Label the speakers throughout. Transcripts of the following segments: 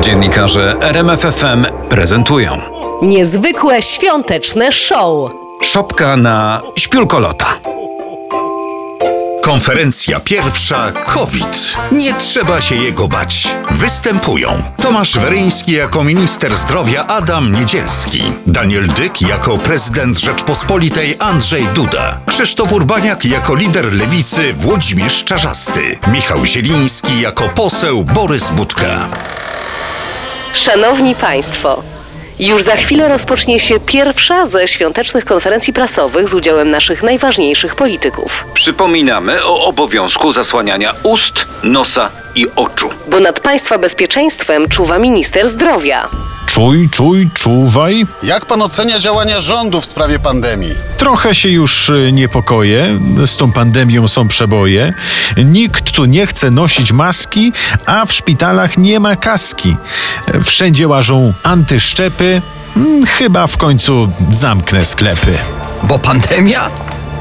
Speaker 1: Dziennikarze RMFFM prezentują
Speaker 2: Niezwykłe świąteczne show.
Speaker 1: Szopka na śpiulkolota.
Speaker 3: Konferencja pierwsza COVID. Nie trzeba się jego bać. Występują Tomasz Weryński jako minister zdrowia Adam Niedzielski, Daniel Dyk jako prezydent Rzeczpospolitej Andrzej Duda, Krzysztof Urbaniak jako lider lewicy Włodzimierz Czarzasty, Michał Zieliński jako poseł Borys Budka.
Speaker 2: Szanowni Państwo, już za chwilę rozpocznie się pierwsza ze świątecznych konferencji prasowych z udziałem naszych najważniejszych polityków.
Speaker 1: Przypominamy o obowiązku zasłaniania ust, nosa i oczu.
Speaker 2: Bo nad Państwa bezpieczeństwem czuwa minister zdrowia.
Speaker 4: Czuj, czuj, czuwaj.
Speaker 5: Jak pan ocenia działania rządu w sprawie pandemii?
Speaker 4: Trochę się już y, niepokoję. Z tą pandemią są przeboje. Nikt tu nie chce nosić maski, a w szpitalach nie ma kaski. Wszędzie łażą antyszczepy. Mm, Chyba w końcu zamknę sklepy.
Speaker 6: Bo pandemia?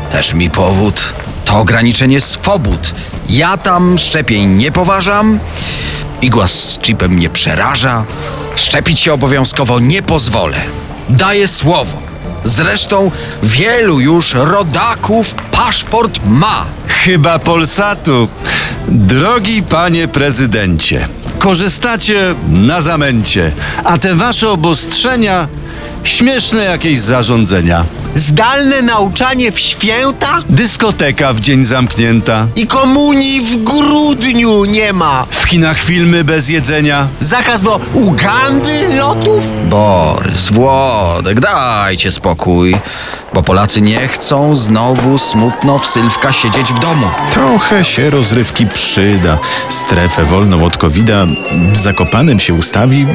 Speaker 6: Też mi powód. To ograniczenie swobód. Ja tam szczepień nie poważam. Igła z chipem mnie przeraża. Szczepić się obowiązkowo nie pozwolę. Daję słowo. Zresztą wielu już rodaków paszport ma.
Speaker 7: Chyba Polsatu. Drogi panie prezydencie, korzystacie na zamęcie, a te wasze obostrzenia śmieszne jakieś zarządzenia.
Speaker 8: Zdalne nauczanie w święta
Speaker 7: Dyskoteka w dzień zamknięta,
Speaker 8: i komunii w grudniu nie ma.
Speaker 7: w kinach filmy bez jedzenia.
Speaker 8: Zakaz do Ugandy lotów?
Speaker 6: Borys, Włodek, dajcie spokój. Bo Polacy nie chcą znowu smutno w Sylwka siedzieć w domu.
Speaker 4: Trochę się rozrywki przyda. Strefę wolną od covid w Zakopanem się ustawi,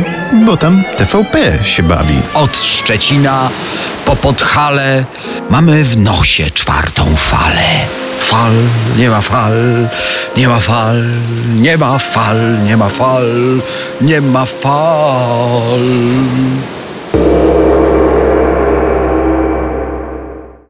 Speaker 4: bo tam TVP się bawi.
Speaker 6: Od Szczecina po Podhale mamy w nosie czwartą falę. Fal, nie ma fal, nie ma fal, nie ma fal, nie ma fal, nie ma fal.